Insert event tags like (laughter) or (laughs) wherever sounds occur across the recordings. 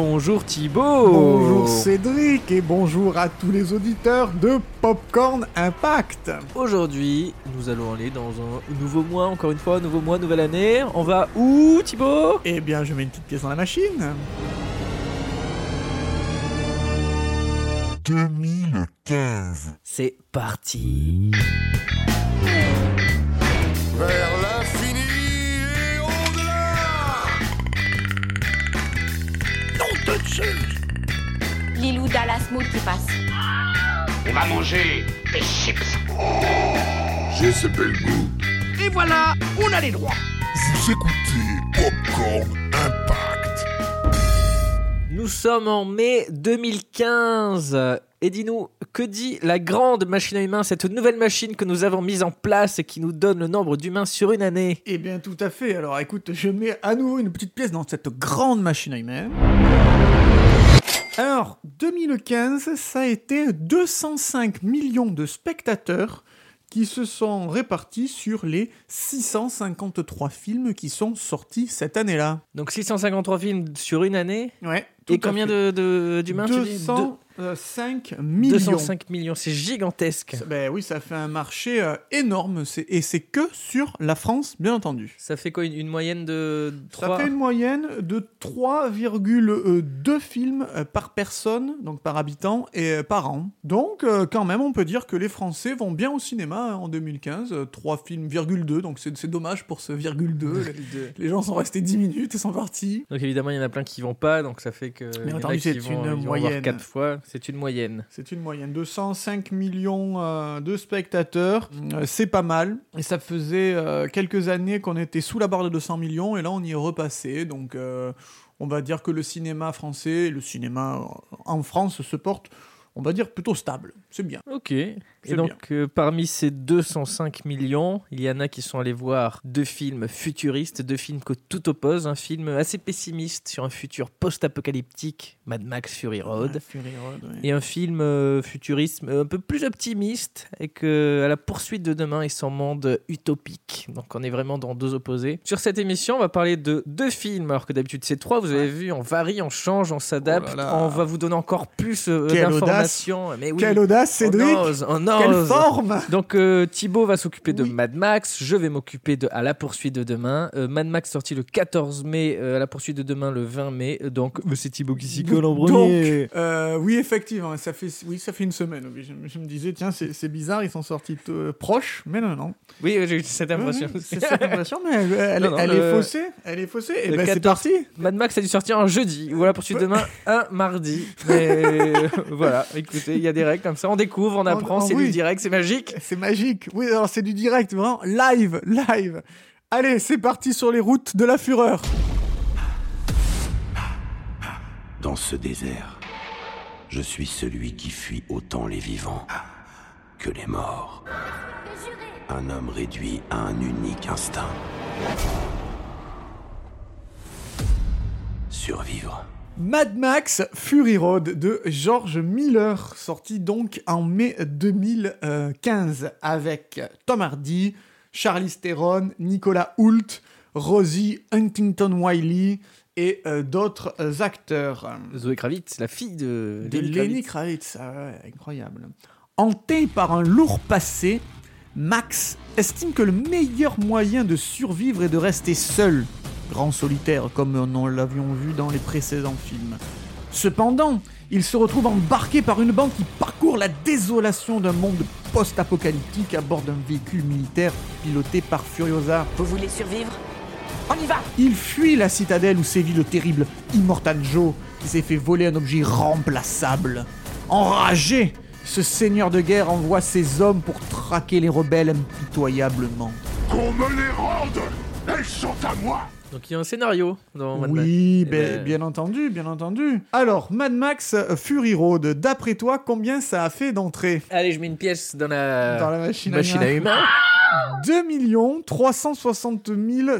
bonjour Thibaut Bonjour Cédric et bonjour à tous les auditeurs de Popcorn Impact Aujourd'hui, nous allons aller dans un nouveau mois, encore une fois, nouveau mois, nouvelle année. On va où Thibaut? Eh bien, je mets une petite pièce dans la machine. 2015. C'est parti Lilou Dallas Mood qui passe. On va manger des chips. J'ai ce bel goût. Et voilà, on a les droits. Vous écoutez Popcorn Impact. Nous sommes en mai 2015 et dis-nous, que dit la grande machine à humains, cette nouvelle machine que nous avons mise en place et qui nous donne le nombre d'humains sur une année? Eh bien, tout à fait. Alors, écoute, je mets à nouveau une petite pièce dans cette grande machine à humains. Alors, 2015, ça a été 205 millions de spectateurs qui se sont répartis sur les 653 films qui sont sortis cette année-là. Donc 653 films sur une année? Ouais. tout Et à combien fait. de, de- d'humains tu dis? Deux- 205 millions. 205 millions, c'est gigantesque. Ben oui, ça fait un marché euh, énorme. Et c'est que sur la France, bien entendu. Ça fait quoi une, une moyenne de 3 Ça fait une moyenne de 3,2 films euh, par personne, donc par habitant, et euh, par an. Donc, euh, quand même, on peut dire que les Français vont bien au cinéma hein, en 2015. 3 films, virgule 2, donc c'est dommage pour ce virgule 2. (laughs) les gens sont restés 10 minutes et sont partis. Donc évidemment, il y en a plein qui vont pas, donc ça fait que. il y en a entendu, c'est une vont moyenne. quatre fois, c'est une moyenne. C'est une moyenne de 105 millions euh, de spectateurs. Euh, c'est pas mal. Et ça faisait euh, quelques années qu'on était sous la barre de 200 millions et là on y est repassé. Donc on va dire que le cinéma français, le cinéma en France se porte, on va dire, plutôt stable. C'est bien. Ok. Et donc, euh, parmi ces 205 millions, il y en a qui sont allés voir deux films futuristes, deux films que tout oppose. Un film assez pessimiste sur un futur post-apocalyptique, Mad Max Fury Road. Ouais, Fury Road, ouais. Et un film euh, futuriste un peu plus optimiste et que à la poursuite de demain et son monde utopique. Donc on est vraiment dans deux opposés. Sur cette émission, on va parler de deux films alors que d'habitude c'est trois. Vous avez vu, on varie, on change, on s'adapte. Oh. On va vous donner encore plus euh, d'informations. Oui, Quelle audace, Cédric on ose, on Quelle forme Donc euh, Thibaut va s'occuper de Oui. Mad Max, je vais m'occuper de À la poursuite de demain. Euh, Mad Max sorti le 14 mai, euh, À la poursuite de demain le 20 mai. Euh, Donc c'est Thibaut qui s'y colle en Donc, premier. euh, oui, effectivement, ça fait, oui, ça fait une semaine. oui. Je, je me disais, tiens, c'est c'est bizarre, ils sont sortis euh, proches, mais non, non. Oui, j'ai eu cette impression. C'est cette impression, mais elle, (laughs) elle- Non, non, elle le- est faussée. Elle est faussée. Et le ben c'est 14. parti. Mad Max a dû sortir un jeudi, ou à la poursuite de demain un mardi. Mais voilà, écoutez, il y a des règles comme ça, on découvre, on apprend, c'est oui. du direct, c'est magique. C'est magique. Oui, alors c'est du direct, vraiment live, live. Allez, c'est parti sur les routes de la fureur. Dans ce désert, je suis celui qui fuit autant les vivants que les morts. Un homme réduit à un unique instinct. Survivre. Mad Max Fury Road de George Miller, sorti donc en mai 2015 avec Tom Hardy, Charlize Theron, Nicolas Hoult, Rosie Huntington-Wiley et euh, d'autres euh, acteurs. Zoé Kravitz, la fille de, de Lenny Lenny Kravitz, ah ouais, incroyable. Hanté par un lourd passé, Max estime que le meilleur moyen de survivre est de rester seul, grand solitaire comme nous l'avions vu dans les précédents films. Cependant, il se retrouve embarqué par une bande qui parcourt la désolation d'un monde post-apocalyptique à bord d'un véhicule militaire piloté par Furiosa. Vous voulez survivre? On y va Il fuit la citadelle où sévit le terrible Immortal Joe qui s'est fait voler un objet irremplaçable. Enragé, ce seigneur de guerre envoie ses hommes pour traquer les rebelles impitoyablement. Qu'on me les rende Elles sont à moi Donc il y a un scénario dans Mad Max. Oui, Eh ben, ben- bien entendu, bien entendu. Alors, Mad Max Fury Road, d'après toi, combien ça a fait d'entrée Allez, je mets une pièce dans la, dans la machine, machine à humains. 2 360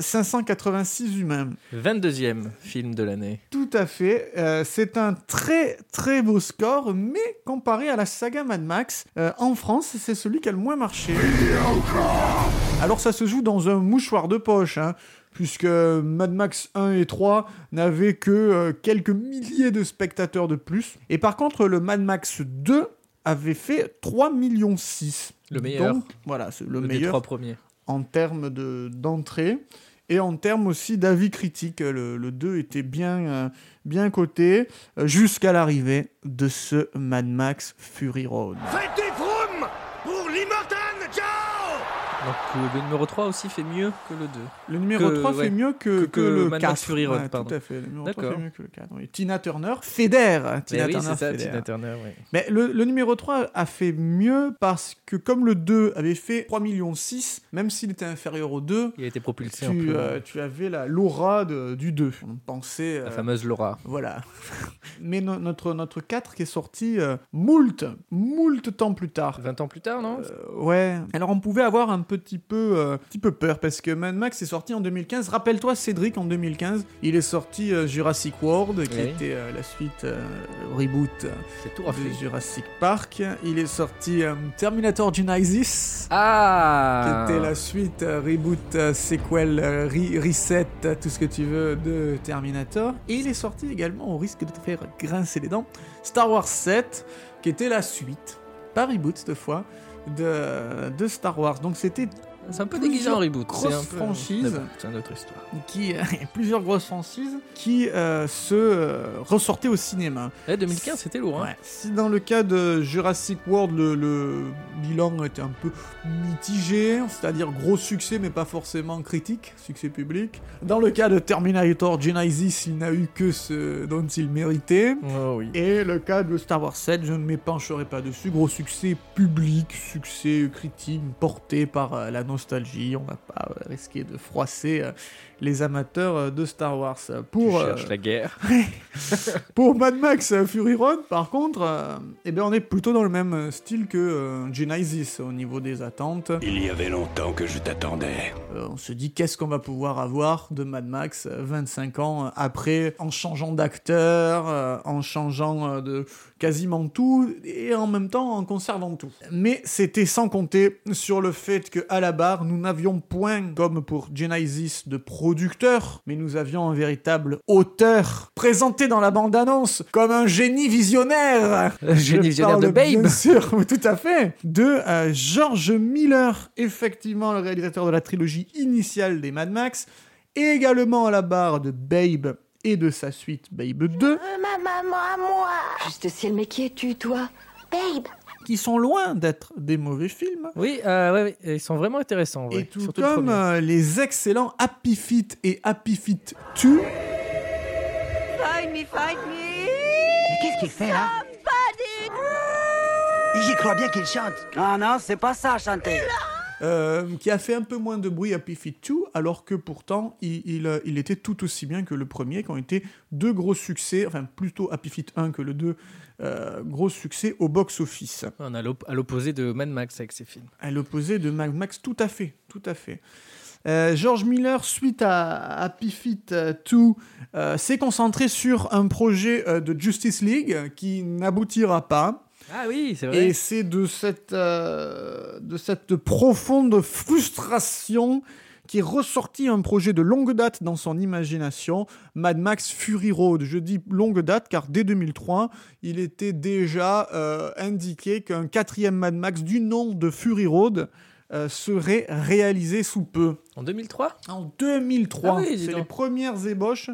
586 humains. (laughs) 22e film de l'année. Tout à fait. Euh, c'est un très très beau score, mais comparé à la saga Mad Max, euh, en France, c'est celui qui a le moins marché. Alors ça se joue dans un mouchoir de poche, hein, puisque Mad Max 1 et 3 n'avaient que euh, quelques milliers de spectateurs de plus. Et par contre, le Mad Max 2 avait fait 3 millions 6. Le meilleur. Donc, voilà, c'est le Le des meilleur trois premiers. en termes de- d'entrée et en termes aussi d'avis critique. Le, le 2 était bien, euh, bien coté euh, jusqu'à l'arrivée de ce Mad Max Fury Road. Donc euh, le numéro 3 aussi fait mieux que le 2. Le numéro Que- 3 ouais, fait mieux que, que- que le Mad 4. Max Fury Road, Ouais, pardon. Tout à fait. Le numéro 3 D'accord. fait mieux que le 4. oui. Tina Turner fédère. Tina Eh oui, Turner ça. Tina Turner, oui. Mais le, le numéro 3 a fait mieux parce que comme le 2 avait fait 3 millions 6, même s'il était inférieur au 2, Il a été propulsé un tu, peu. euh, tu avais la l'aura du 2. On pensait... La euh, fameuse Laura. Voilà. (laughs) Mais no- notre, notre 4 qui est sorti euh, moult, moult temps plus tard. 20 ans plus tard, non? Euh, ouais. Alors on pouvait avoir un petit peu, euh, petit peu peur parce que Mad Max est sorti en 2015. Rappelle-toi Cédric en 2015, il est sorti euh, Jurassic World qui Oui. était euh, la suite reboot tout de. Jurassic Park. Il est sorti Terminator Genesis. Ah Qui était la suite, reboot, sequel, re- reset, tout ce que tu veux de Terminator. Et il est sorti également, au risque de te faire grincer les dents, Star Wars 7, qui était la suite, pas reboot cette fois, de, Star Wars. Donc c'était C'est un peu déguisé en reboot. C'est un peu... bon, C'est une autre histoire. qui, (laughs) plusieurs grosses franchises qui euh, se euh, ressortaient au cinéma. Eh, 2015, c'était lourd. Hein. Ouais. Si dans le cas de Jurassic World, le, le bilan était un peu mitigé, c'est-à-dire gros succès mais pas forcément critique, succès public. Dans le cas de Terminator Genesis, il n'a eu que ce dont il méritait. Oh oui. Et le cas de Star Wars 7, je ne m'épancherai pas dessus. Gros succès public, succès critique, porté par euh, la nostalgie. On va pas euh, risquer de froisser euh, les amateurs euh, de Star Wars. Pour, Tu euh, cherches la guerre. (laughs) pour Mad Max euh, Fury Road, par contre, euh, eh bien, on est plutôt dans le même style que euh, Genesis au niveau des attentes. Il y avait longtemps que je t'attendais. Euh, on se dit qu'est-ce qu'on va pouvoir avoir de Mad Max euh, 25 ans après, en changeant d'acteur, euh, en changeant euh, de quasiment tout et en même temps en conservant tout. Mais c'était sans compter sur le fait que à la barre, nous n'avions point, comme pour Genesis, de producteur, mais nous avions un véritable auteur présenté dans la bande-annonce comme un génie visionnaire. Le génie Je visionnaire de Babe. Bien sûr, (laughs) tout à fait. De euh, George Miller, effectivement le réalisateur de la trilogie initiale des Mad Max, et également à la barre de Babe et de sa suite Babe 2, ma maman à moi. Juste ciel, mais qui es-tu, toi Babe. Qui sont loin d'être des mauvais films. Oui, euh, ouais, ouais, ils sont vraiment intéressants. ouais. Et tout Surtout comme euh, les excellents Happy Feet et Happy Feet 2, Find me, find me. Mais qu'est-ce qu'il fait là? J'y crois bien qu'il chante. Ah non, c'est pas ça, chanter. euh, qui a fait un peu moins de bruit Happy Feet 2, alors que pourtant il, il, euh, il était tout aussi bien que le premier, qui ont été deux gros succès, enfin plutôt Happy Feet 1 que le 2, euh, gros succès au box-office. On est à l'op- à l'opposé de Mad Max avec ses films. À l'opposé de Mad Max, tout à fait, tout à fait. Euh, George Miller, suite à Feet euh, 2, euh, s'est concentré sur un projet euh, de Justice League qui n'aboutira pas. Ah oui, c'est vrai. Et c'est de cette, de cette profonde frustration qui est ressorti un projet de longue date dans son imagination, Mad Max Fury Road. Je dis longue date car dès 2003, il était déjà euh, indiqué qu'un quatrième Mad Max du nom de Fury Road euh, serait réalisé sous peu. En 2003 En 2003, Ah oui, c'est les premières ébauches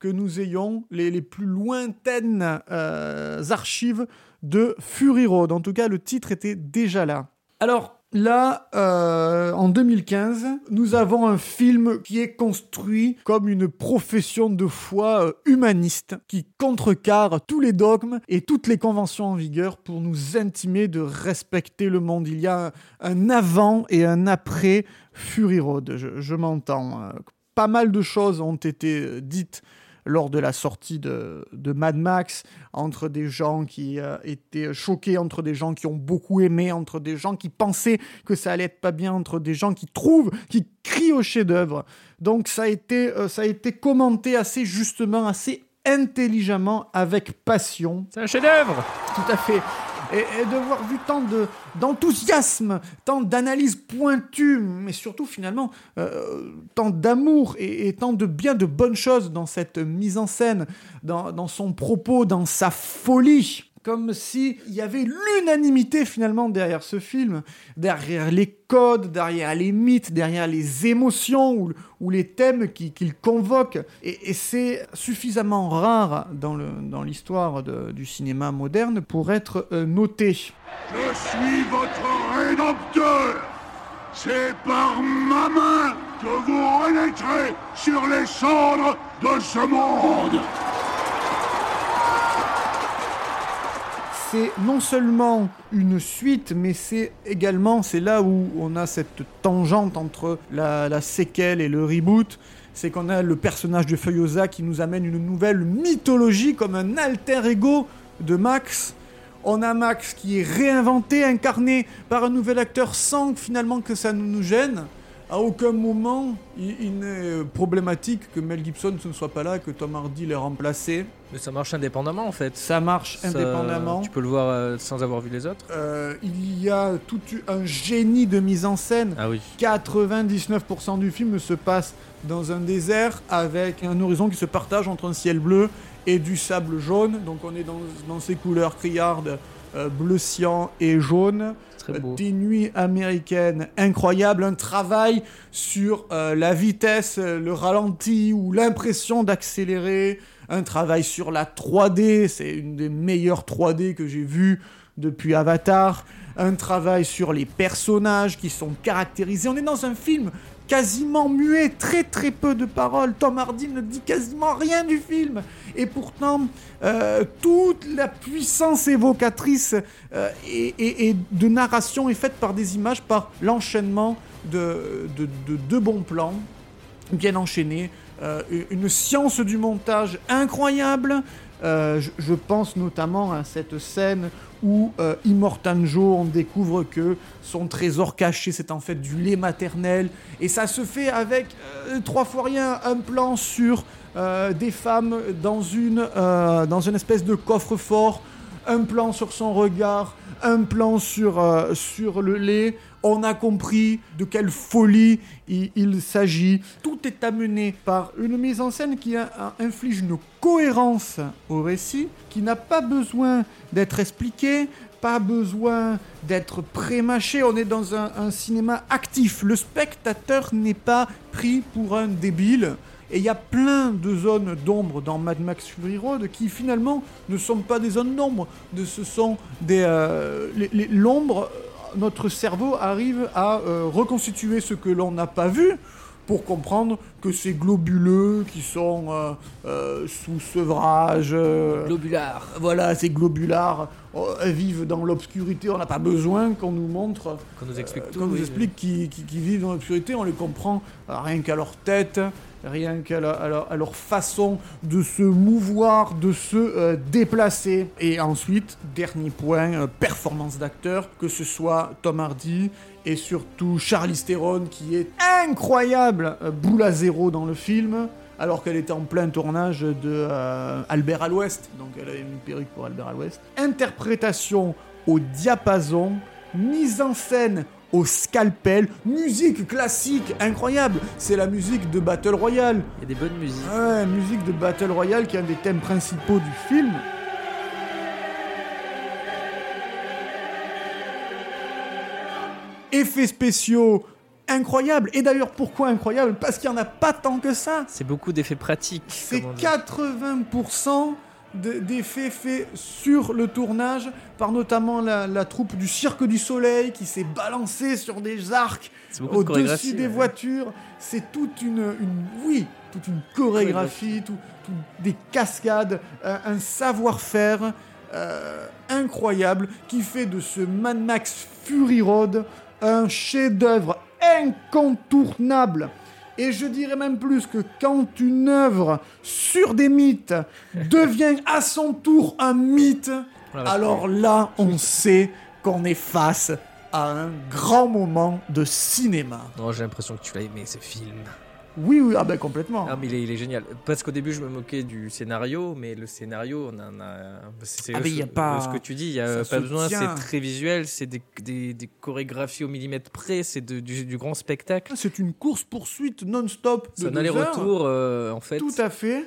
que nous ayons, les, les plus lointaines euh, archives de Fury Road. En tout cas, le titre était déjà là. Alors là, euh, en 2015, nous avons un film qui est construit comme une profession de foi euh, humaniste qui contrecarre tous les dogmes et toutes les conventions en vigueur pour nous intimer de respecter le monde. Il y a un avant et un après Fury Road, je, m'entends. Euh, Pas mal de choses ont été dites lors de la sortie de, de Mad Max, entre des gens qui euh, étaient choqués, entre des gens qui ont beaucoup aimé, entre des gens qui pensaient que ça allait être pas bien, entre des gens qui trouvent, qui crient au chef-d'œuvre. Donc ça a été, euh, ça a été commenté assez justement, assez intelligemment, avec passion. C'est un chef-d'œuvre Tout à fait. Et, et d'avoir vu tant de d'enthousiasme, tant d'analyse pointue, mais surtout finalement euh, tant d'amour et, et tant de bien de bonnes choses dans cette mise en scène, dans, dans son propos, dans sa folie. Comme si il y avait l'unanimité finalement derrière ce film, derrière les codes, derrière les mythes, derrière les émotions ou, les thèmes qui- qu'il convoque. Et, c'est suffisamment rare dans l'histoire du cinéma moderne pour être euh, noté. Je suis votre rédempteur. C'est par ma main que vous renaîtrez sur les cendres de ce monde. C'est non seulement une suite, mais c'est également, c'est là où on a cette tangente entre la, séquelle et le reboot. C'est qu'on a le personnage de Feuillosa qui nous amène une nouvelle mythologie comme un alter ego de Max. On a Max qui est réinventé, incarné par un nouvel acteur sans finalement que ça nous gêne. À aucun moment, il, il n'est problématique que Mel Gibson ne soit pas là, que Tom Hardy l'ait remplacé. Mais ça marche indépendamment en fait. Ça marche Ça, indépendamment. Tu peux le voir euh, sans avoir vu les autres. Euh, il y a tout un génie de mise en scène. Ah oui. 99% du film se passe dans un désert avec un horizon qui se partage entre un ciel bleu et du sable jaune. Donc on est dans, dans ces couleurs criardes, euh, bleu cyan et jaune. Très beau. Des nuits américaines incroyables, un travail sur euh, la vitesse, euh, le ralenti ou l'impression d'accélérer, un travail sur la 3D, c'est une des meilleures 3D que j'ai vues depuis Avatar, un travail sur les personnages qui sont caractérisés. On est dans un film quasiment muet, très très peu de paroles. Tom Hardy ne dit quasiment rien du film. Et pourtant, euh, toute la puissance évocatrice euh, et, de narration est faite par des images, par l'enchaînement de, de, de deux bons plans bien enchaînés. Euh, une science du montage incroyable. Euh, je, pense notamment à cette scène où euh, Immortanjo, découvre que son trésor caché, c'est en fait du lait maternel. Et ça se fait avec euh, trois fois rien, un plan sur des femmes dans une espèce de coffre-fort, un plan sur son regard, un plan sur, euh, sur le lait. On a compris de quelle folie il, il s'agit. Tout est amené par une mise en scène qui inflige une cohérence au récit, qui n'a pas besoin d'être expliqué, pas besoin d'être prémâché. On est dans un cinéma actif. Le spectateur n'est pas pris pour un débile. Et il y a plein de zones d'ombre dans Mad Max Fury Road qui finalement ne sont pas des zones d'ombre. Ce sont des. euh, L'ombre, notre cerveau arrive à euh, reconstituer ce que l'on n'a pas vu pour comprendre que ces globuleux qui sont euh, euh, sous sevrage. euh, voilà, ces globulars euh, vivent dans l'obscurité. On n'a pas besoin qu'on nous montre Qu'on nous explique tout. qu'on nous oui. explique qu'ils qui, vivent dans l'obscurité, on les comprend rien qu'à leur tête, rien qu'à leur, façon de se mouvoir, de se euh, déplacer. Et ensuite, dernier point, euh, performance d'acteur, que ce soit Tom Hardy et surtout Charlize Theron qui est incroyable, euh, boule à zéro dans le film. Alors qu'elle était en plein tournage de euh, Albert à l'Ouest, donc elle avait une perruque pour Albert à l'Ouest. Interprétation au diapason, mise en scène au scalpel, musique classique incroyable. C'est la musique de Battle Royale. Il y a des bonnes musiques. Ouais, musique de Battle Royale qui est un des thèmes principaux du film. Effets spéciaux incroyables. Et d'ailleurs, pourquoi incroyable Parce qu'il n'y en a pas tant que ça. C'est beaucoup d'effets pratiques. C'est comme on dit. 80% de- d'effets faits sur le tournage par notamment la, la troupe du Cirque du Soleil qui s'est balancée sur des arcs de au-dessus des ouais. voitures. C'est toute une, une- oui, toute une chorégraphie, tout- tout- des cascades, un, un savoir-faire euh, incroyable qui fait de ce Mad Max Fury Road un chef-d'œuvre incontournable. Et je dirais même plus que quand une œuvre sur des mythes (laughs) devient à son tour un mythe, Oh la vache. alors là, on sait qu'on est face à un grand moment de cinéma. Non, j'ai l'impression que tu l'as aimé ce film. Oui, oui, ah ben complètement. Ah, mais il est, il est génial. Parce qu'au début, je me moquais du scénario, mais le scénario, on en a. c'est- Ah, ce- y a pas- Ce que tu dis, il y a ça pas besoin, c'est très visuel, c'est des, des- des chorégraphies au millimètre près, c'est de- du, du grand spectacle. C'est une course-poursuite non-stop. de C'est un aller-retour, euh, en fait. Tout à fait.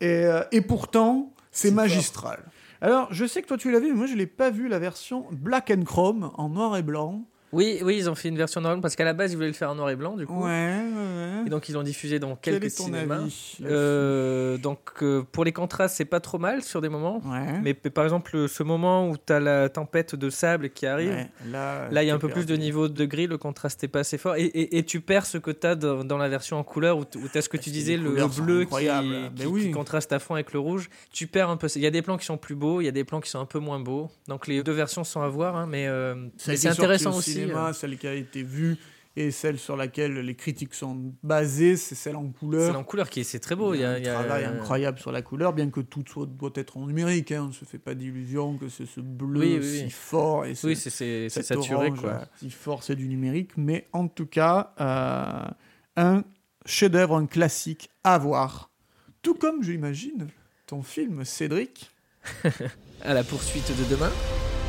Et, euh, et pourtant, c'est C'est magistral. Alors, je sais que toi tu l'as vu, mais moi je l'ai pas vu la version black and chrome en noir et blanc. Oui, oui, ils ont fait une version noire, parce qu'à la base, ils voulaient le faire en noir et blanc, du coup. Ouais, ouais. Et donc, ils l'ont diffusé dans Quel quelques est ton cinémas. avis Euh, donc, euh, pour les contrastes, c'est pas trop mal sur des moments. Ouais. Mais par exemple, ce moment où tu as la tempête de sable qui arrive, Ouais, Là, Là, il y a un peu plus de niveau de gris, le contraste n'est pas assez fort. Et, et- et tu perds ce que tu as dans, dans la version en couleur, où tu as ce que Parce tu disais, le bleu qui, qui- oui. qui contraste à fond avec le rouge. Tu perds un peu. Il y a des plans qui sont plus beaux, il y a des plans qui sont un peu moins beaux. Donc les deux versions sont à voir, hein, mais, euh, mais c'est intéressant au aussi. Cinéma, euh, celle qui a été vue et celle sur laquelle les critiques sont basées, c'est celle en couleur. C'est en couleur qui est c'est très beau. Il y a un il y a- travail incroyable sur la couleur, bien que tout soit, doit être en numérique. Hein. On ne se fait pas d'illusion que c'est ce bleu Oui, oui, si oui. fort et Oui, ce- c'est- c'est c'est cet saturé. orange, Quoi. euh, si fort, c'est du numérique. Mais en tout cas, euh, un chef-d'œuvre, un classique à voir. Tout comme, j'imagine, ton film Cédric. (laughs) À la poursuite de demain.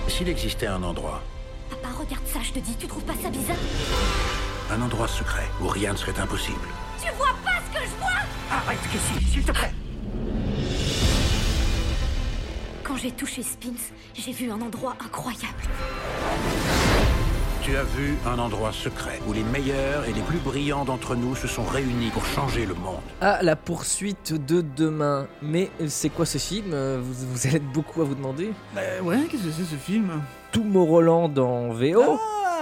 S'il existait un endroit, Papa, regarde ça, je te dis, tu trouves pas ça bizarre un endroit secret où rien ne serait impossible. Tu vois pas ce que je vois Arrête, Cassie, s'il te plaît. Quand j'ai touché Spins, j'ai vu un endroit incroyable. Tu as vu un endroit secret où les meilleurs et les plus brillants d'entre nous se sont réunis pour changer le monde. À la poursuite de demain. Mais euh, c'est quoi ce film? Euh, vous, vous allez être beaucoup à vous demander. Bah ouais, qu'est-ce que c'est ce film? Tomorrowland en VO.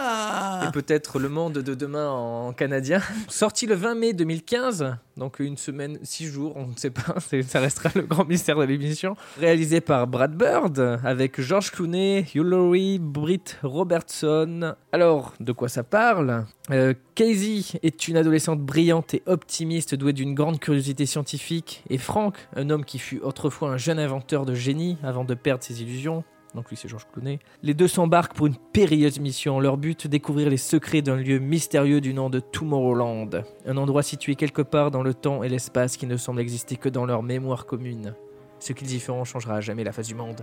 Ah et peut-être Le Monde de demain en canadien. Sorti le 20 mai 2015, donc une semaine, six jours, on ne sait pas, (laughs) ça restera le grand mystère de l'émission. Réalisé par Brad Bird, avec George Clooney, Hugh Laurie, Britt Robertson. Alors, de quoi ça parle? Euh, Casey est une adolescente brillante et optimiste, douée d'une grande curiosité scientifique, et Frank, un homme qui fut autrefois un jeune inventeur de génie avant de perdre ses illusions, donc lui c'est Georges Clooney. Les deux s'embarquent pour une périlleuse mission. Leur but, découvrir les secrets d'un lieu mystérieux du nom de Tomorrowland. Un endroit situé quelque part dans le temps et l'espace qui ne semble exister que dans leur mémoire commune. Ce qu'ils y feront changera à jamais la face du monde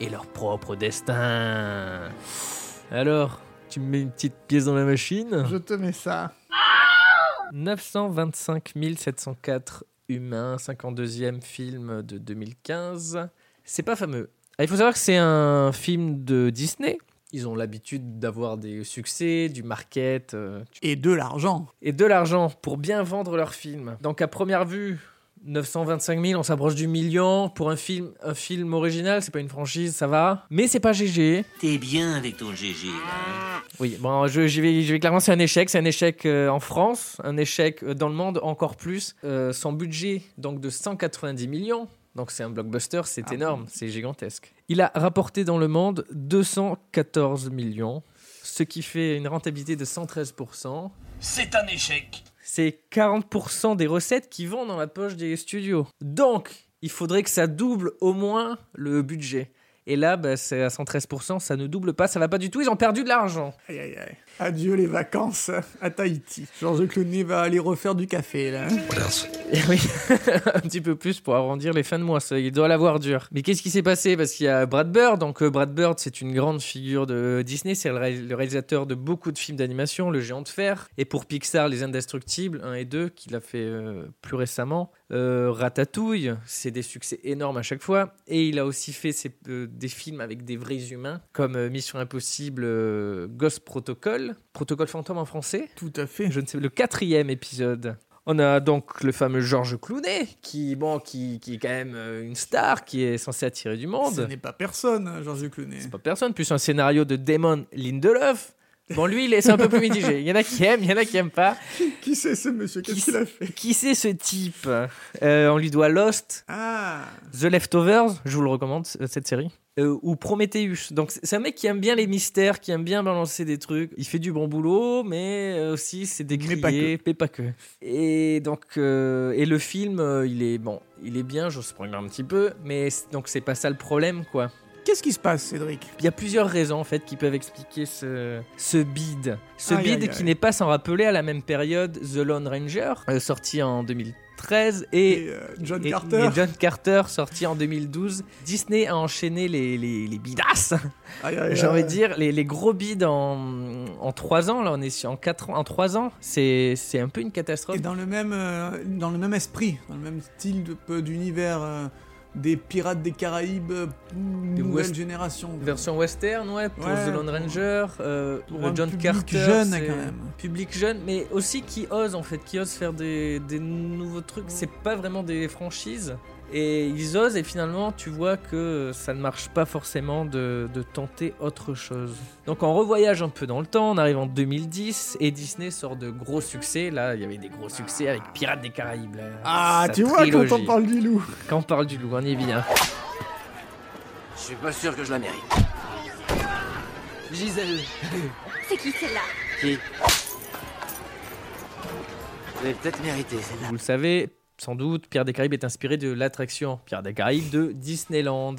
et leur propre destin. Alors, tu me mets une petite pièce dans la machine? Je te mets ça. 925 704 humains, 52e film de 2015. C'est pas fameux. Ah, Il faut savoir que c'est un film de Disney. Ils ont l'habitude d'avoir des succès, du market euh, Et de l'argent. et de l'argent pour bien vendre leurs films. Donc à première vue, 925 000, on s'approche du million pour un film, un film original. C'est pas une franchise, ça va. Mais c'est pas GG. T'es bien avec ton GG, là. Oui, bon, je, je vais, je vais clairement, c'est un échec. C'est un échec euh, en France, un échec euh, dans le monde encore plus. Euh, son budget, donc de 190 millions. Donc c'est un blockbuster, c'est Ah énorme, c'est gigantesque. Il a rapporté dans le monde 214 millions, ce qui fait une rentabilité de 113%. C'est un échec. C'est 40% des recettes qui vont dans la poche des studios. Donc, il faudrait que ça double au moins le budget. Et là, bah, c'est à 113%, ça ne double pas, ça va pas du tout, ils ont perdu de l'argent. Aïe, aïe, aïe. Adieu les vacances à Tahiti. Georges Clooney va aller refaire du café, là. Et (laughs) oui, (laughs) un petit peu plus pour arrondir les fins de mois, ça, il doit l'avoir dur. Mais qu'est-ce qui s'est passé? Parce qu'il y a Brad Bird, donc euh, Brad Bird c'est une grande figure de Disney, c'est le, ré- le réalisateur de beaucoup de films d'animation, Le Géant de Fer, et pour Pixar Les Indestructibles 1 et 2, qu'il a fait euh, plus récemment. Euh, Ratatouille, c'est des succès énormes à chaque fois, et il a aussi fait ses- euh, des films avec des vrais humains, comme euh, Mission Impossible, Ghost Protocol, Protocole fantôme en français, Tout à fait. je ne sais le quatrième épisode. On a donc le fameux Georges Clooney, qui, bon, qui, qui est quand même une star, qui est censé attirer du Ce monde. n'est pas personne, hein, Georges Clooney. C'est pas personne, plus un scénario de Damon Lindelof. Bon, lui, il est c'est un peu plus mitigé. Il y en a qui aiment, il y en a qui aiment pas. Qui c'est ce monsieur? Qu'est-ce Qui qu'il a fait? Qui c'est ce type? Euh, On lui doit Lost, Ah The Leftovers, je vous le recommande, cette série. Euh, ou Prometheus. Donc c'est un mec qui aime bien les mystères, qui aime bien balancer des trucs. Il fait du bon boulot, mais euh, aussi c'est décrié, pas que. mais pas que. Et donc euh, et le film, il est bon, il est bien. Je spoil un petit peu, mais donc c'est pas ça le problème quoi. Qu'est-ce qui se passe, Cédric? Il y a plusieurs raisons en fait qui peuvent expliquer ce, ce bide. Ce Aïe, bide aïe, qui aïe. n'est pas sans rappeler à la même période The Lone Ranger, euh, sorti en 2013, et, Et, euh, John et- John Carter, sorti en 2012. Disney a enchaîné les, les, les bidasses, Aïe, aïe, j'ai envie de dire, les, les gros bides en, en 3 ans. Là, on est sur, en 4 ans, en 3 ans. C'est c'est un peu une catastrophe. Et dans le même, euh, dans le même esprit, dans le même style de- d'univers euh, des Pirates des Caraïbes, euh, nouvelle West- génération. Version western, ouais, pour Ouais, The Lone pour- Ranger, euh, pour le un John public Carter. jeune, quand même. Public jeune, mais aussi qui ose en fait, qui ose faire des, des nouveaux trucs. C'est pas vraiment des franchises. Et ils osent, et finalement, tu vois que ça ne marche pas forcément de, de tenter autre chose. Donc, on revoyage un peu dans le temps, on arrive en 2010, et Disney sort de gros succès. Là, il y avait des gros succès avec Pirates des Caraïbes. là. Ah, tu vois, quand on parle du loup. Quand on parle du loup, on y vient. Je suis pas sûr que je la mérite. Gisèle. C'est qui celle-là? Qui? Vous l'avez peut-être mérité, celle-là. Vous le savez, sans doute, Pierre des Caraïbes est inspiré de l'attraction Pierre des Caraïbes de Disneyland.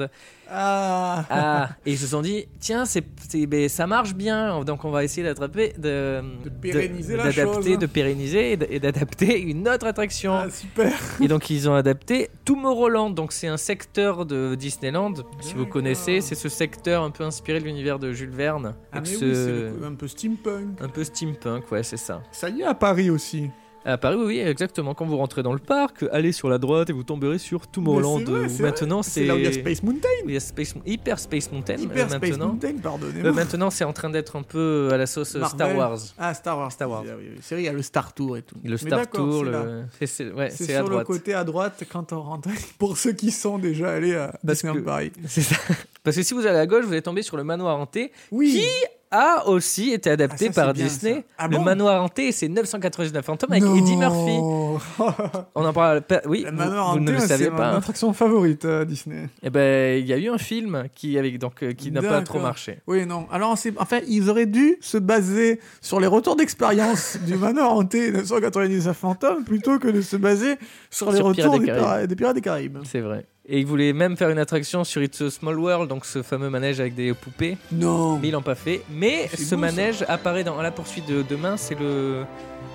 Ah, Ah, et ils se sont dit, tiens, c'est, ben, ça marche bien, donc on va essayer d'attraper, de, De pérenniser la d'adapter, chose. de pérenniser et d'adapter une autre attraction. Ah, super. Et donc ils ont adapté Tomorrowland, donc c'est un secteur de Disneyland. Si vous connaissez, c'est ce secteur un peu inspiré de l'univers de Jules Verne. Ah, avec mais ce- oui, c'est un peu steampunk. un peu steampunk, ouais, c'est ça. Ça y est, à Paris aussi. À Paris, oui, oui, exactement. Quand vous rentrez dans le parc, allez sur la droite et vous tomberez sur Tomorrowland. Vrai, c'est maintenant, C'est là où il y a Space Mountain. il y a Space- Hyper Space Mountain Hyper euh, Space maintenant. Mountain, Euh, pardonnez-moi. maintenant, c'est en train d'être un peu à la sauce euh, Star. Wars. Ah, Star Wars. Star Wars. Ah oui, oui. C'est vrai, il y a le Star Tour et tout. Le Star Tour, le... c'est, ouais, à sur le côté à droite quand on rentre. (laughs) Pour ceux qui sont déjà allés à Parce Disneyland que- Paris. (laughs) C'est ça. Parce que si vous allez à gauche, vous allez tomber sur le manoir hanté, Oui. qui a aussi été adapté Ah, ça, par c'est Disney. Ah le manoir hanté, c'est 999 fantômes avec Non. Eddie Murphy. (laughs) On en parle. pas- Oui, Le vous, manoir vous ne le saviez c'est pas. mon hein. attraction favorite à Disney. Eh ben, il y a eu un film qui avec donc euh, qui n'a pas trop marché. Oui, non. Alors, c'est... en fait, ils auraient dû se baser sur les retours d'expérience du (laughs) manoir hanté 999 fantômes plutôt que de se baser sur les Sur retours des Pirates des Caraïbes. C'est vrai. Et ils voulaient même faire une attraction sur It's a Small World, donc ce fameux manège avec des poupées. Non. Mais ils l'ont pas fait. Mais ce beau, ça. manège apparaît dans la poursuite de demain. C'est le,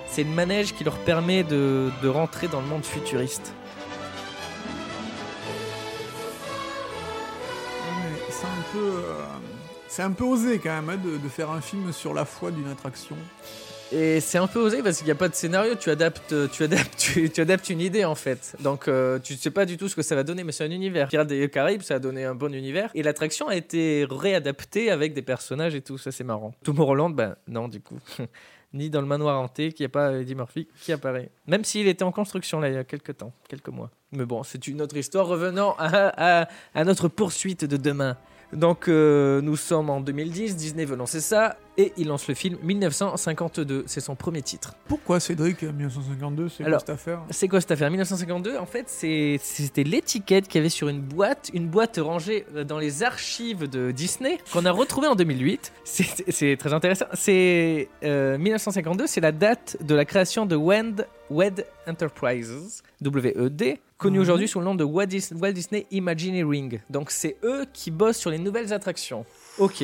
c'est le manège qui leur permet de, de rentrer dans le monde futuriste. Ouais, c'est un peu... euh, C'est un peu osé quand même hein, de, de faire un film sur la foi d'une attraction. Et c'est un peu osé parce qu'il n'y a pas de scénario. Tu adaptes, tu adaptes, tu, adaptes une idée en fait. Donc euh, tu sais pas du tout ce que ça va donner, mais c'est un univers. Pirates des Caraïbes, ça a donné un bon univers. Et l'attraction a été réadaptée avec des personnages et tout. Ça c'est marrant. Tomorrowland, ben non du coup. (laughs) Ni dans le manoir hanté, qu'il n'y a pas Eddie Murphy qui apparaît. Même s'il était en construction là il y a quelques temps, quelques mois. Mais bon, c'est une autre histoire. Revenons à notre poursuite de demain. Donc euh, nous sommes en 2010, Disney veut lancer ça et il lance le film 1952, c'est son premier titre. Pourquoi Cédric 1952 C'est quoi cette affaire? C'est quoi cette affaire? 1952 En fait, c'était l'étiquette qu'il y avait sur une boîte, une boîte rangée euh, dans les archives de Disney qu'on a retrouvée en 2008. C'est c'est très intéressant. C'est euh, 1952, c'est la date de la création de Wend, WED Enterprises, WED, connu Mhm. aujourd'hui sous le nom de Walt Dis- Walt Disney Imagineering. Donc c'est eux qui bossent sur les nouvelles attractions. Ok.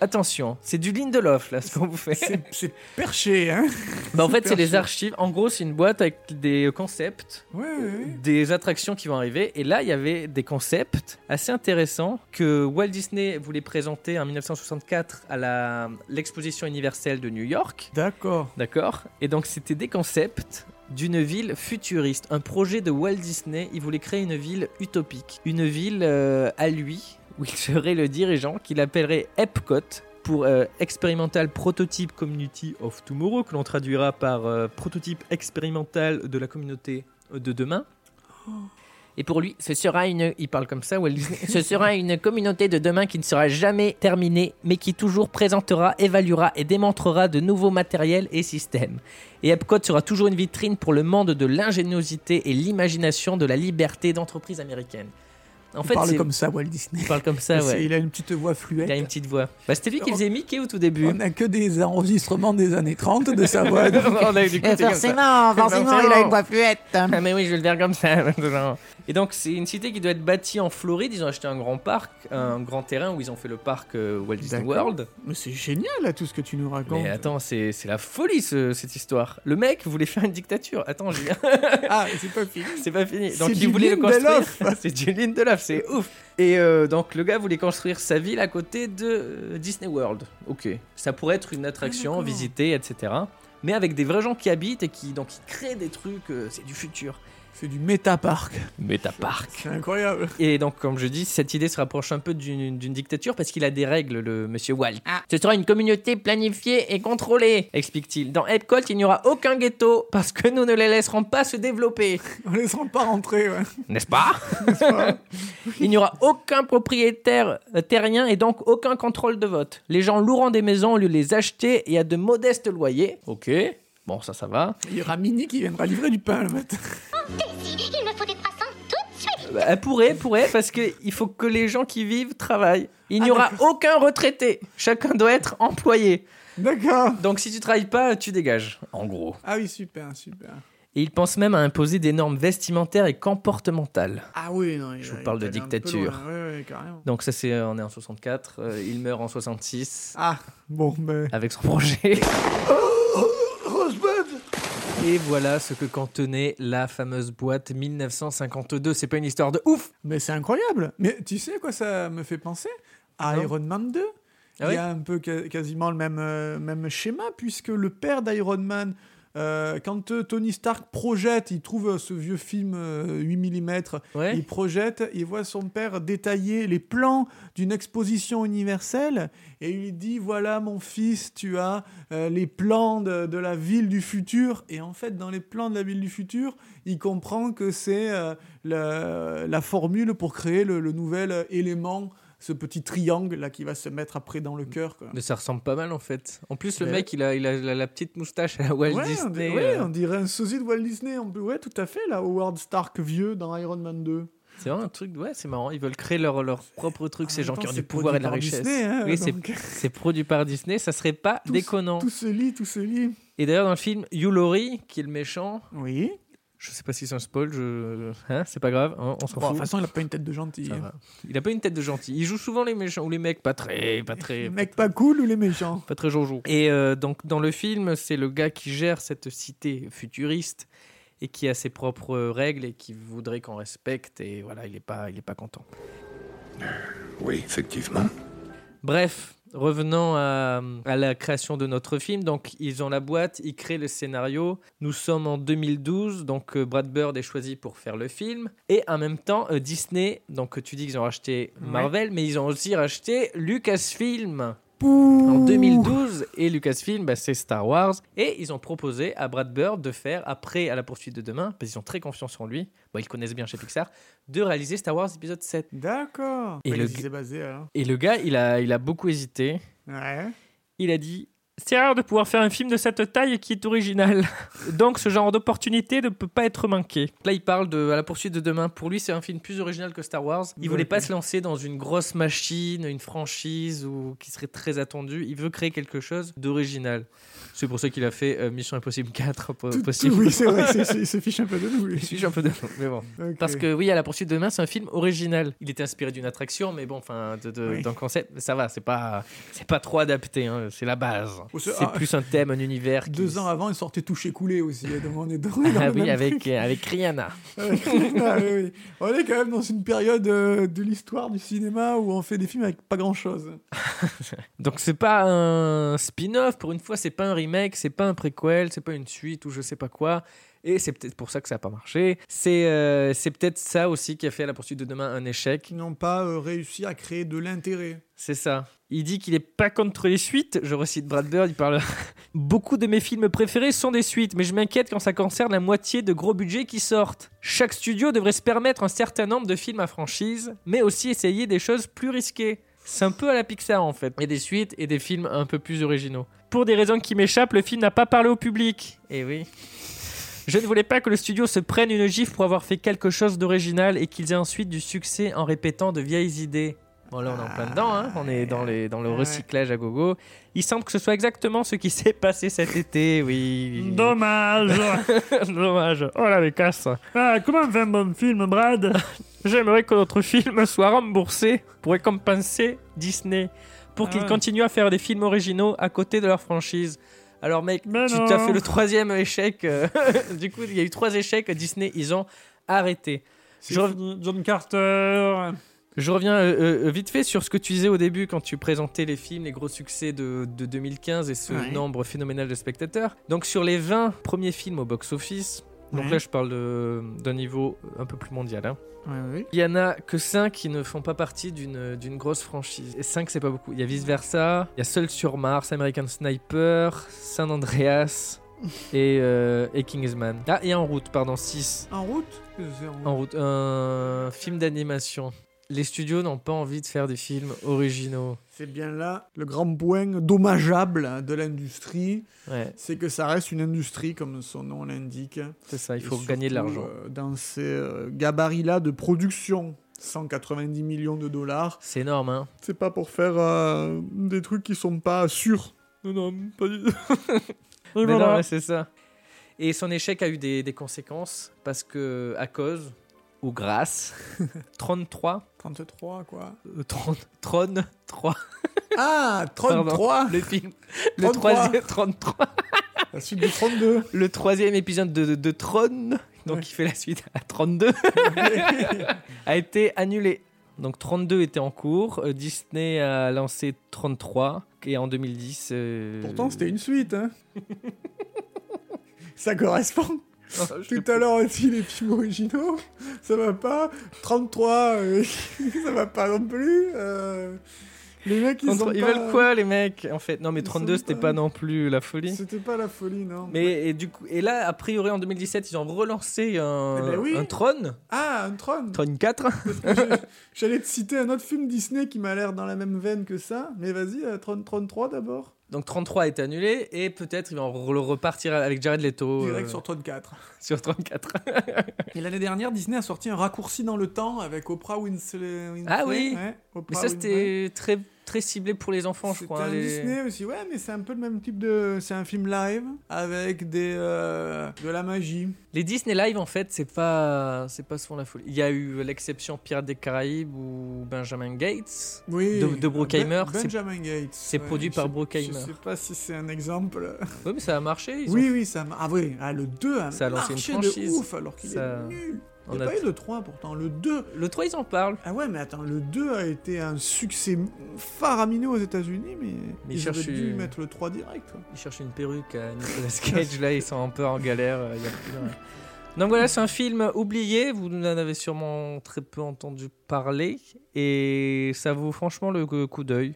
Attention, c'est du Lindelof là ce qu'on vous fait. C'est- perché, hein (laughs) Bah, en fait, c'est les archives. En gros, c'est une boîte avec des concepts, Ouais, ouais, ouais. des attractions qui vont arriver. Et là, il y avait des concepts assez intéressants que Walt Disney voulait présenter en 1964 à la- l'exposition universelle de New York. D'accord. D'accord Et donc, c'était des concepts d'une ville futuriste, un projet de Walt Disney. Il voulait créer une ville utopique, une ville euh, à lui, où il serait le dirigeant, qu'il appellerait Epcot pour euh, Experimental Prototype Community of Tomorrow, que l'on traduira par euh, prototype expérimental de la communauté de demain. Et pour lui, ce sera une, il parle comme ça, (laughs) une communauté de demain qui ne sera jamais terminée, mais qui toujours présentera, évaluera et démontrera de nouveaux matériels et systèmes. Et Epcot sera toujours une vitrine pour le monde de l'ingéniosité et l'imagination de la liberté d'entreprise américaine. En Il fait, parle comme ça, Walt Disney. il parle comme ça, (laughs) ouais. Il a une petite voix fluette. Il a une petite voix. Bah, c'était lui qui faisait Mickey au tout début. On n'a que des enregistrements des années 30 de sa voix. (laughs) On a ça. forcément, forcément, il a une voix fluette. Ah mais oui, je vais le faire comme ça (laughs) maintenant. Et donc c'est une cité qui doit être bâtie en Floride. Ils ont acheté un grand parc, un grand terrain où ils ont fait le parc euh, Walt Disney. World. Mais c'est génial, là, tout ce que tu nous racontes. Mais attends, c'est c'est la folie ce- cette histoire. Le mec voulait faire une dictature. Attends, Julien, Ah, c'est pas fini. c'est pas fini. Donc il voulait le construire. c'est du Lindelof, c'est ouf. Et euh, donc le gars voulait construire sa ville à côté de euh, Disney World. Ok, ça pourrait être une attraction, d'accord. visiter, etc. Mais avec des vrais gens qui habitent et qui donc qui créent des trucs. euh, c'est du futur. C'est du méta-parc. Metapark. C'est incroyable. Et donc, comme je dis, cette idée se rapproche un peu d'une dictature parce qu'il a des règles, le monsieur Walt. Ce sera une communauté planifiée et contrôlée, explique-t-il. Dans Epcot, il n'y aura aucun ghetto parce que nous ne les laisserons pas se développer. (laughs) On les sent pas rentrer, ouais. N'est-ce pas? (laughs) (laughs) Il n'y aura aucun propriétaire euh, terrien et donc aucun contrôle de vote. Les gens loueront des maisons au lieu de les acheter et à de modestes loyers. Ok. Bon, ça, ça va. Il y aura Mini qui viendra livrer du pain le matin. Il me faut des croissants tout de suite. Bah, Elle pourrait, pourrait, parce qu'il faut que les gens qui vivent travaillent. Il n'y Ah, aura aucun retraité. Chacun doit être employé. D'accord. Donc si tu travailles pas, tu dégages, en gros. Ah oui, super, super. Et il pense même à imposer des normes vestimentaires et comportementales. Ah oui, non. il- Je vous il parle de dictature. loin. Carrément. Donc ça c'est, on est en 64, euh, il meurt en 66 Ah, bon, ben. avec son projet. (laughs) Et voilà ce que contenait la fameuse boîte 1952. C'est pas une histoire de ouf Mais c'est incroyable. Mais tu sais quoi ça me fait penser? À Non. Iron Man 2. Ah Il oui y a un peu quasiment le même, euh, même schéma, puisque le père d'Iron Man, euh, quand euh, Tony Stark projette, il trouve euh, ce vieux film euh, 8 mm, Ouais. il projette, il voit son père détailler les plans d'une exposition universelle, et il lui dit, voilà mon fils, tu as les plans de, de la ville du futur, et en fait, dans les plans de la ville du futur, il comprend que c'est la, la formule pour créer le, le nouvel élément, ce petit triangle là qui va se mettre après dans le cœur. quoi. Mais ça ressemble pas mal en fait. En plus le mec il a, il a la, la petite moustache à la Walt Ouais, Disney. ouais, euh, on dirait un sosie de Walt Disney. On ouais, tout à fait, là, Howard Stark vieux dans Iron Man 2. C'est vraiment un truc, ouais, c'est marrant. Ils veulent créer leur, leur propre truc, ces gens temps, qui ont du pouvoir et de la richesse. Disney, hein, oui, c'est- donc. (laughs) c'est produit par Disney, ça serait pas Tout- déconnant. Tout se lit, tout se lit. Et d'ailleurs, dans le film, Hugh Laurie, qui est le méchant, Oui. Je sais pas si c'est un spoil, je... hein, c'est pas grave, hein, on s'en Bon, de fout. toute façon, il a pas une tête de gentil. Hein. Il a pas une tête de gentil. Il joue souvent les méchants ou les mecs pas très, pas très, Les mecs pas cool ou les méchants pas très joujou. Et euh, donc dans le film, c'est le gars qui gère cette cité futuriste et qui a ses propres règles et qui voudrait qu'on respecte. Et voilà, il est pas, il est pas content. Oui, effectivement. Bref, revenons à, à la création de notre film. Donc, ils ont la boîte, ils créent le scénario. Nous sommes en 2012, donc euh, Brad Bird est choisi pour faire le film. Et en même temps, euh, Disney, donc tu dis qu'ils ont racheté Marvel, mais ils ont aussi racheté Lucasfilm. En 2012, et Lucasfilm, bah, c'est Star Wars. Et ils ont proposé à Brad Bird de faire, après À la poursuite de demain, parce qu'ils ont très confiance en lui, bon, ils connaissent bien chez Pixar, de réaliser Star Wars épisode 7. D'accord. Et le- basé alors Et le gars, il a, il a beaucoup hésité. Ouais. Il a dit C'est rare de pouvoir faire un film de cette taille qui est original. Donc ce genre d'opportunité ne peut pas être manqué. Là, il parle de À la poursuite de demain. Pour lui, c'est un film plus original que Star Wars. Il voulait pas se lancer dans une grosse machine, une franchise ou qui serait très attendue. Il veut créer quelque chose d'original. C'est pour ça qu'il a fait euh, Mission Impossible 4 po- Tout- possible. tout- oui, c'est vrai, il (laughs) se fiche un peu de nous. lui. Je suis un peu de mais bon. Parce que oui, à la poursuite de demain, c'est un film original. Il était inspiré d'une attraction, mais bon, enfin, de, de- Oui. d'un concept, mais ça va, c'est pas, c'est pas trop adapté. hein, c'est la base. C'est- ah, plus un thème, un univers. (laughs) qui- Deux ans avant, il sortait touché coulé aussi. Donc on est dans, dans Ah oui, avec avec Rihanna. (laughs) Avec- oui, oui. On est quand même dans une période euh, de l'histoire du cinéma où on fait des films avec pas grand chose. (laughs) Donc c'est pas un spin-off. Pour une fois, c'est pas un remake, c'est pas un préquel, c'est pas une suite ou je sais pas quoi. Et c'est peut-être pour ça que ça a pas marché. C'est euh, c'est peut-être ça aussi qui a fait à la poursuite de demain un échec. Qui n'ont pas euh, réussi à créer de l'intérêt. C'est ça. Il dit qu'il est pas contre les suites. Je recite Brad Bird, il parle. (laughs) Beaucoup de mes films préférés sont des suites, mais je m'inquiète quand ça concerne la moitié de gros budgets qui sortent. Chaque studio devrait se permettre un certain nombre de films à franchise, mais aussi essayer des choses plus risquées. C'est un peu à la Pixar en fait. Il y a des suites et des films un peu plus originaux. Pour des raisons qui m'échappent, le film n'a pas parlé au public. Et oui. Je ne voulais pas que le studio se prenne une gifle pour avoir fait quelque chose d'original et qu'ils aient ensuite du succès en répétant de vieilles idées. Bon là on est en plein dedans, hein. on est dans, les, dans le recyclage à gogo. Il semble que ce soit exactement ce qui s'est passé cet été, oui. Dommage. (laughs) Dommage. Oh la bécasse. Ah, comment on fait un bon film, Brad? (laughs) J'aimerais que notre film soit remboursé pour récompenser Disney, pour Ah qu'ils ouais. continuent à faire des films originaux à côté de leur franchise. Alors mec, Mais tu t'as fait le troisième échec. euh, (laughs) du coup, il y a eu trois échecs. Disney, ils ont arrêté. Je, rev- John Carter. je reviens euh, euh, vite fait sur ce que tu disais au début quand tu présentais les films, les gros succès de, de 2015 et ce Ouais. nombre phénoménal de spectateurs. Donc sur les 20 premiers films au box-office, donc Ouais. là je parle d'un niveau un peu plus mondial. hein. Ouais. Il y en a que 5 qui ne font pas partie d'une d'une grosse franchise. Et 5, c'est pas beaucoup. Il y a Vice Versa, il y a Seul sur Mars, American Sniper, San Andreas (laughs) et, euh, et Kingsman. Ah, et En route, pardon, 6. En route En route, un film d'animation. Les studios n'ont pas envie de faire des films originaux. C'est bien là le grand point dommageable de l'industrie, Ouais, c'est que ça reste une industrie comme son nom l'indique. c'est ça, il faut gagner de l'argent. euh, dans ces euh, gabarits-là de production, 190 millions de dollars, C'est énorme, hein. c'est pas pour faire euh, des trucs qui sont pas sûrs. Non, non, pas du (laughs) Mais voilà. c'est ça. Et son échec a eu des, des conséquences parce que, à cause, ou grâce, (laughs) 33, 33 quoi. euh, 30, Tron 3, Ah, Pardon. 33 le film, le 33. troisième, 33, (laughs) La suite de 32. le troisième épisode de, de, de Tron, donc Ouais. qui fait la suite à 32, (laughs) a été annulé. Donc 32 était en cours, euh, Disney a lancé 33, et en 2010... euh, Pourtant, c'était une suite. Hein. ça correspond. Sais Tout à l'heure aussi, les films originaux, ça va pas. 33, euh, (laughs) ça va pas non plus. euh, Les mecs, ils, 33, ont ils pas- veulent quoi les mecs En fait, non mais Ils 32 sont c'était pas- pas non plus la folie. C'était pas la folie, non. Mais et du coup, et là, a priori en 2017, ils ont relancé un, Eh ben oui. un Tron, Ah, un Tron Tron 4. J'allais te citer un autre film Disney qui m'a l'air dans la même veine que ça. Mais vas-y, Tron, Tron 3 d'abord. Donc 33 est annulé et peut-être ils vont re- repartir avec Jared Leto Direct euh, sur Tron 4. (laughs) sur 34. (laughs) Et l'année dernière, Disney a sorti un raccourci dans le temps avec Oprah Winfrey. Winfrey, Ah oui. ouais, Oprah Mais ça c'était très très ciblé pour les enfants, je crois. un les- Disney aussi, ouais, mais c'est un peu le même type de. C'est un film live avec des euh, de la magie. Les Disney Live en fait, c'est pas c'est pas souvent la folie. Il y a eu l'exception Pirates des Caraïbes ou Benjamin Gates. Oui. De- de Bruckheimer, Ben- Benjamin Gates. c'est produit par Bruckheimer. Je sais pas si c'est un exemple. Oui, mais ça a marché. ils oui, ont- oui, ça. ma- Ah oui, ah, le 2 a Ça a lancé une marché franchise. de ouf alors qu'il Ça- est nul. Il on n'y a a- pas eu le 3 pourtant, le 2. Le 3 ils en parlent. Ah ouais, mais attends, le 2 a été un succès faramineux aux États-Unis, mais, Mais ils auraient dû une- mettre le 3 direct. quoi. Ils cherchent une perruque à (laughs) Nicolas Cage, là ils sont un peu en galère. euh, il y a plus de rien. (laughs) Donc voilà, c'est un film oublié, vous en avez sûrement très peu entendu parler, et ça vaut franchement le coup d'œil.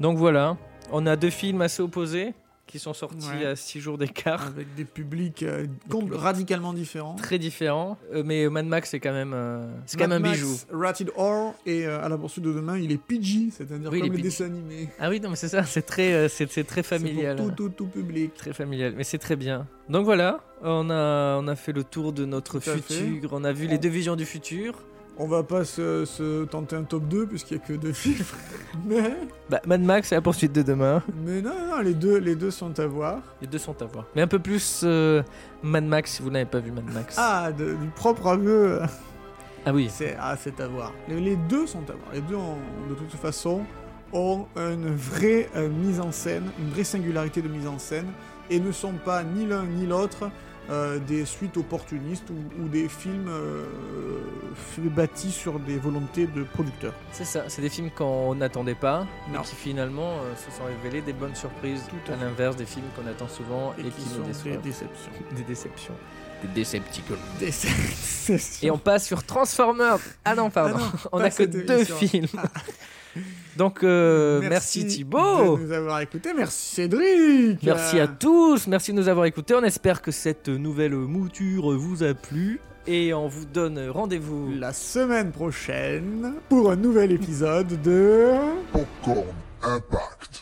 Donc voilà, on a deux films assez opposés qui sont sortis Ouais. à 6 jours d'écart, Avec des publics euh, com- radicalement différents. très différents, Euh, mais Mad Max c'est quand même, euh, c'est quand même un Mad bijou. Max, Rated R et euh, à la poursuite de demain, il est PG, c'est-à-dire Oui, comme les dessins animés. Ah oui, non mais c'est ça, c'est très, euh, c'est c'est très familial. C'est pour tout, tout, tout public. Très familial, mais c'est très bien. Donc voilà, on a, on a fait le tour de notre Tout futur, on a vu les deux visions du futur. On va pas se, se tenter un top 2 puisqu'il y a que deux films. (laughs) mais, Bah, Mad Max et la poursuite de demain. mais non, non, les deux, les deux sont à voir. Les deux sont à voir. Mais un peu plus euh, Mad Max si vous n'avez pas vu Mad Max. Ah, de- du propre aveu, Ah oui. c'est ah, c'est à voir. Les, les deux sont à voir. Les deux, ont, de toute façon, ont une vraie euh, mise en scène, une vraie singularité de mise en scène, et ne sont pas ni l'un ni l'autre euh, des suites opportunistes ou, ou des films euh, bâtis sur des volontés de producteurs. C'est ça, c'est des films qu'on n'attendait pas, mais qui finalement euh, se sont révélés des bonnes surprises, Tout à l'inverse des films qu'on attend souvent et, Et, qui, qui, sont nous des déçoivent. déceptions. (laughs) Des déceptions. Des Decepticons. Déceptions. Et on passe sur Transformers. Ah non, pardon. Ah non, on a que deux émission. films. Donc, euh, merci, Thibaut. de nous avoir écoutés. Merci Cédric. Merci à tous, merci de nous avoir écoutés. On espère que cette nouvelle mouture vous a plu et on vous donne rendez-vous La semaine prochaine pour un nouvel épisode de Popcorn Impact.